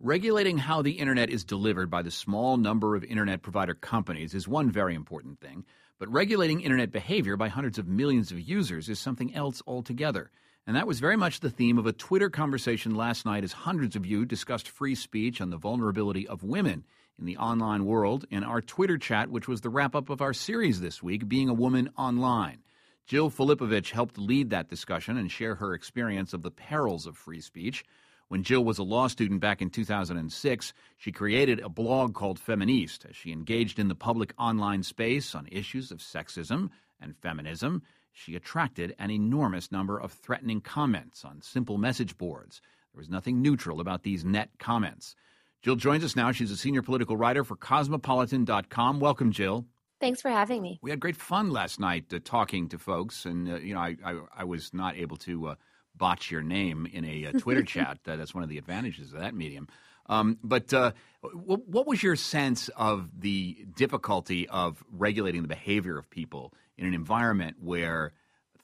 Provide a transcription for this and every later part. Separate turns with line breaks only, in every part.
Regulating how the internet is delivered by the small number of internet provider companies is one very important thing, but regulating internet behavior by hundreds of millions of users is something else altogether. And that was very much the theme of a Twitter conversation last night as hundreds of you discussed free speech and the vulnerability of women in the online world in our Twitter chat, which was the wrap up of our series this week, Being a Woman Online. Jill Filipovic helped lead that discussion and share her experience of the perils of free speech. When Jill was a law student back in 2006, she created a blog called Feministe as she engaged in the public online space on issues of sexism and feminism. She attracted an enormous number of threatening comments on simple message boards. There was nothing neutral about these net comments. Jill joins us now. She's a senior political writer for Cosmopolitan.com. Welcome, Jill.
Thanks for having me.
We had great fun last night uh, talking to folks, and uh, you know, I, I, I was not able to uh, botch your name in a, a Twitter chat. Uh, that's one of the advantages of that medium. Um, but uh, w- what was your sense of the difficulty of regulating the behavior of people in an environment where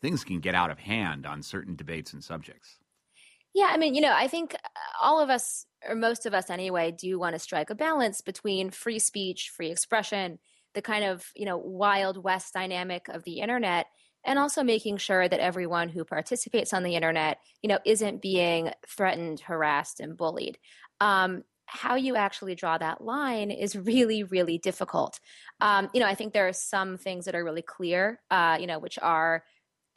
things can get out of hand on certain debates and subjects?
Yeah, I mean, you know, I think all of us, or most of us anyway, do want to strike a balance between free speech, free expression, the kind of, you know, wild west dynamic of the internet and also making sure that everyone who participates on the internet, you know, isn't being threatened, harassed, and bullied. Um, how you actually draw that line is really, really difficult. Um, you know, I think there are some things that are really clear, uh, you know, which are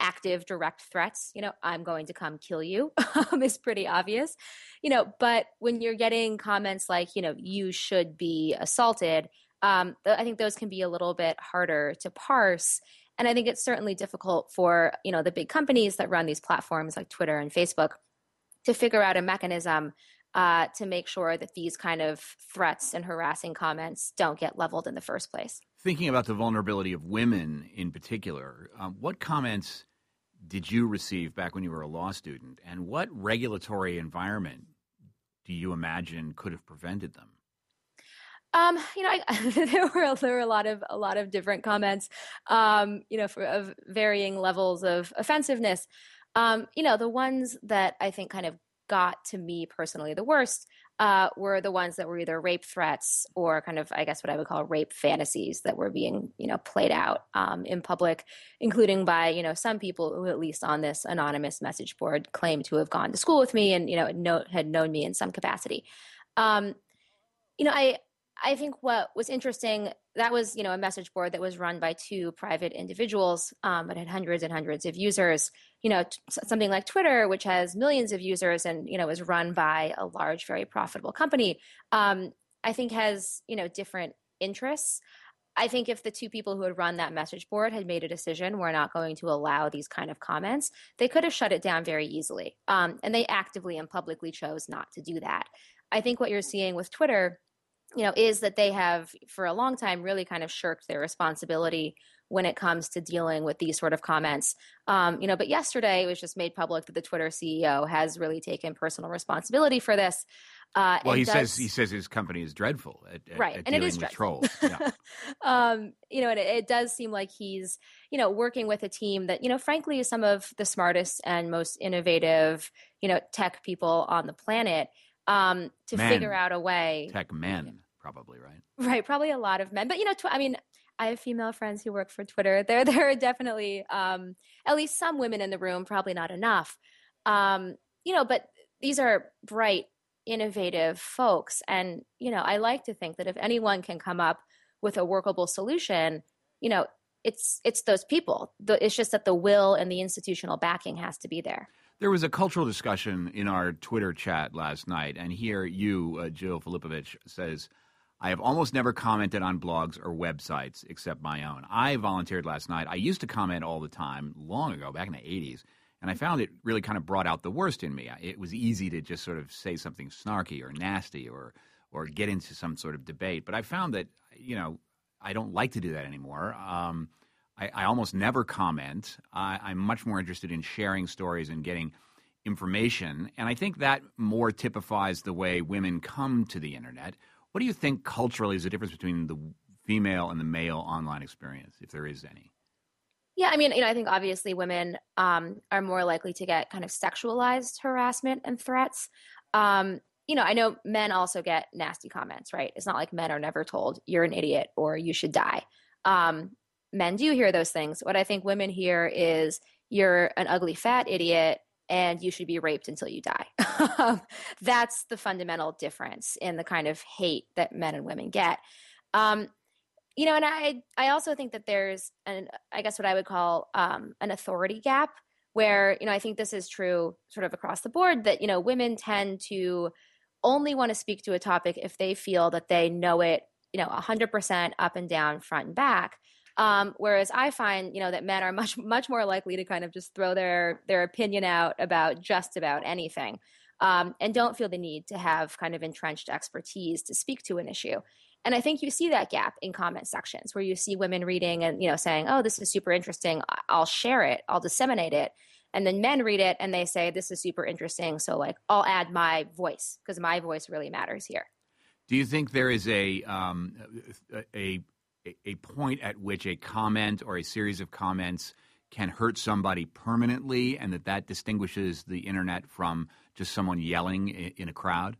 active direct threats you know i'm going to come kill you um, is pretty obvious you know but when you're getting comments like you know you should be assaulted um, i think those can be a little bit harder to parse and I think it's certainly difficult for, you know, the big companies that run these platforms like Twitter and Facebook to figure out a mechanism uh, to make sure that these kind of threats and harassing comments don't get leveled in the first place.
Thinking about the vulnerability of women in particular, um, what comments did you receive back when you were a law student, and what regulatory environment do you imagine could have prevented them?
Um, you know, I, there were there were a lot of a lot of different comments, um, you know, for, of varying levels of offensiveness. Um, you know, the ones that I think kind of got to me personally the worst uh, were the ones that were either rape threats or kind of, I guess, what I would call rape fantasies that were being, you know, played out um, in public, including by, you know, some people who, at least on this anonymous message board, claimed to have gone to school with me and, you know, know, had known me in some capacity. Um, you know, I I think what was interesting that was you know a message board that was run by two private individuals, um, but had hundreds and hundreds of users. You know, t- something like Twitter, which has millions of users and you know is run by a large, very profitable company. Um, I think has you know different interests. I think if the two people who had run that message board had made a decision, we're not going to allow these kind of comments, they could have shut it down very easily. Um, and they actively and publicly chose not to do that. I think what you're seeing with Twitter you know, is that they have for a long time really kind of shirked their responsibility when it comes to dealing with these sort of comments. Um, you know, but yesterday it was just made public that the Twitter CEO has really taken personal responsibility for this.
Uh, well, he does, says he says his company is dreadful at, at
right,
at
and it is
with trolls. Yeah.
um, you know, and it, it, does seem like he's you know working with a team that you know, frankly, is some of the smartest and most innovative you know tech people on the planet um, to
men.
figure out a way.
Tech men probably, right?
Right, probably a lot of men. But you know, tw- I mean, I have female friends who work for Twitter. There, there are definitely um, at least some women in the room. Probably not enough. Um, you know, but these are bright, innovative folks, and you know, I like to think that if anyone can come up with a workable solution, you know, it's it's those people. The, it's just that the will and the institutional backing has to be there.
There was a cultural discussion in our Twitter chat last night, and here you, uh, Jill Filipovic, says I have almost never commented on blogs or websites except my own. I volunteered last night. I used to comment all the time long ago, back in the 80s, and I found it really kind of brought out the worst in me. It was easy to just sort of say something snarky or nasty or or get into some sort of debate. But I found that, you know, I don't like to do that anymore. Um, I, I, almost never comment. I, I'm much more interested in sharing stories and getting information. And I think that more typifies the way women come to the internet what do you think culturally is the difference between the female and the male online experience, if there is any?
Yeah, I mean, you know, I think obviously women um, are more likely to get kind of sexualized harassment and threats. Um, you know, I know men also get nasty comments, right? It's not like men are never told you're an idiot or you should die. Um, men do hear those things. What I think women hear is you're an ugly fat idiot and you should be raped until you die. That's the fundamental difference in the kind of hate that men and women get. Um, you know, and I I also think that there's an I guess what I would call um, an authority gap where you know I think this is true sort of across the board that you know women tend to only want to speak to a topic if they feel that they know it you know 100% up and down front and back um, whereas I find, you know, that men are much much more likely to kind of just throw their their opinion out about just about anything, um, and don't feel the need to have kind of entrenched expertise to speak to an issue. And I think you see that gap in comment sections where you see women reading and you know saying, "Oh, this is super interesting. I'll share it. I'll disseminate it." And then men read it and they say, "This is super interesting." So like, I'll add my voice because my voice really matters here.
Do you think there is a um, a a point at which a comment or a series of comments can hurt somebody permanently and that that distinguishes the internet from just someone yelling in a crowd?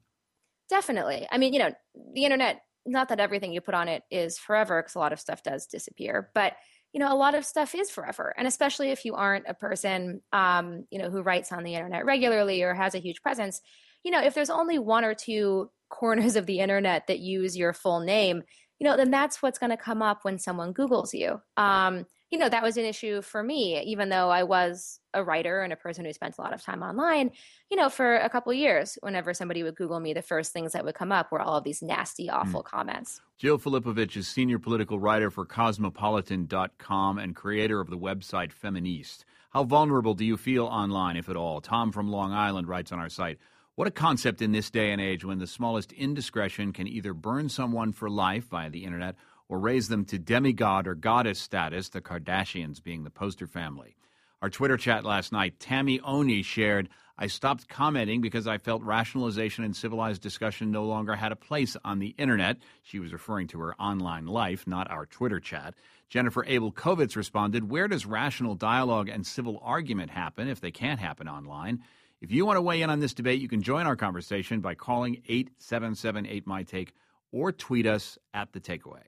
Definitely. I mean, you know, the internet, not that everything you put on it is forever because a lot of stuff does disappear, but you know, a lot of stuff is forever. And especially if you aren't a person, um, you know, who writes on the internet regularly or has a huge presence, you know, if there's only one or two corners of the internet that use your full name, you know, then that's what's going to come up when someone Googles you. Um, you know, that was an issue for me, even though I was a writer and a person who spent a lot of time online, you know, for a couple years, whenever somebody would Google me, the first things that would come up were all of these nasty, hmm. awful mm. comments.
Jill Filipovic is senior political writer for Cosmopolitan.com and creator of the website Feministe. How vulnerable do you feel online, if at all? Tom from Long Island writes on our site what a concept in this day and age when the smallest indiscretion can either burn someone for life via the internet or raise them to demigod or goddess status, the Kardashians being the poster family. Our Twitter chat last night, Tammy Oni shared, I stopped commenting because I felt rationalization and civilized discussion no longer had a place on the internet. She was referring to her online life, not our Twitter chat. Jennifer Abel Kovitz responded, Where does rational dialogue and civil argument happen if they can't happen online? If you want to weigh in on this debate, you can join our conversation by calling 877 8 My Take or tweet us at The Takeaway.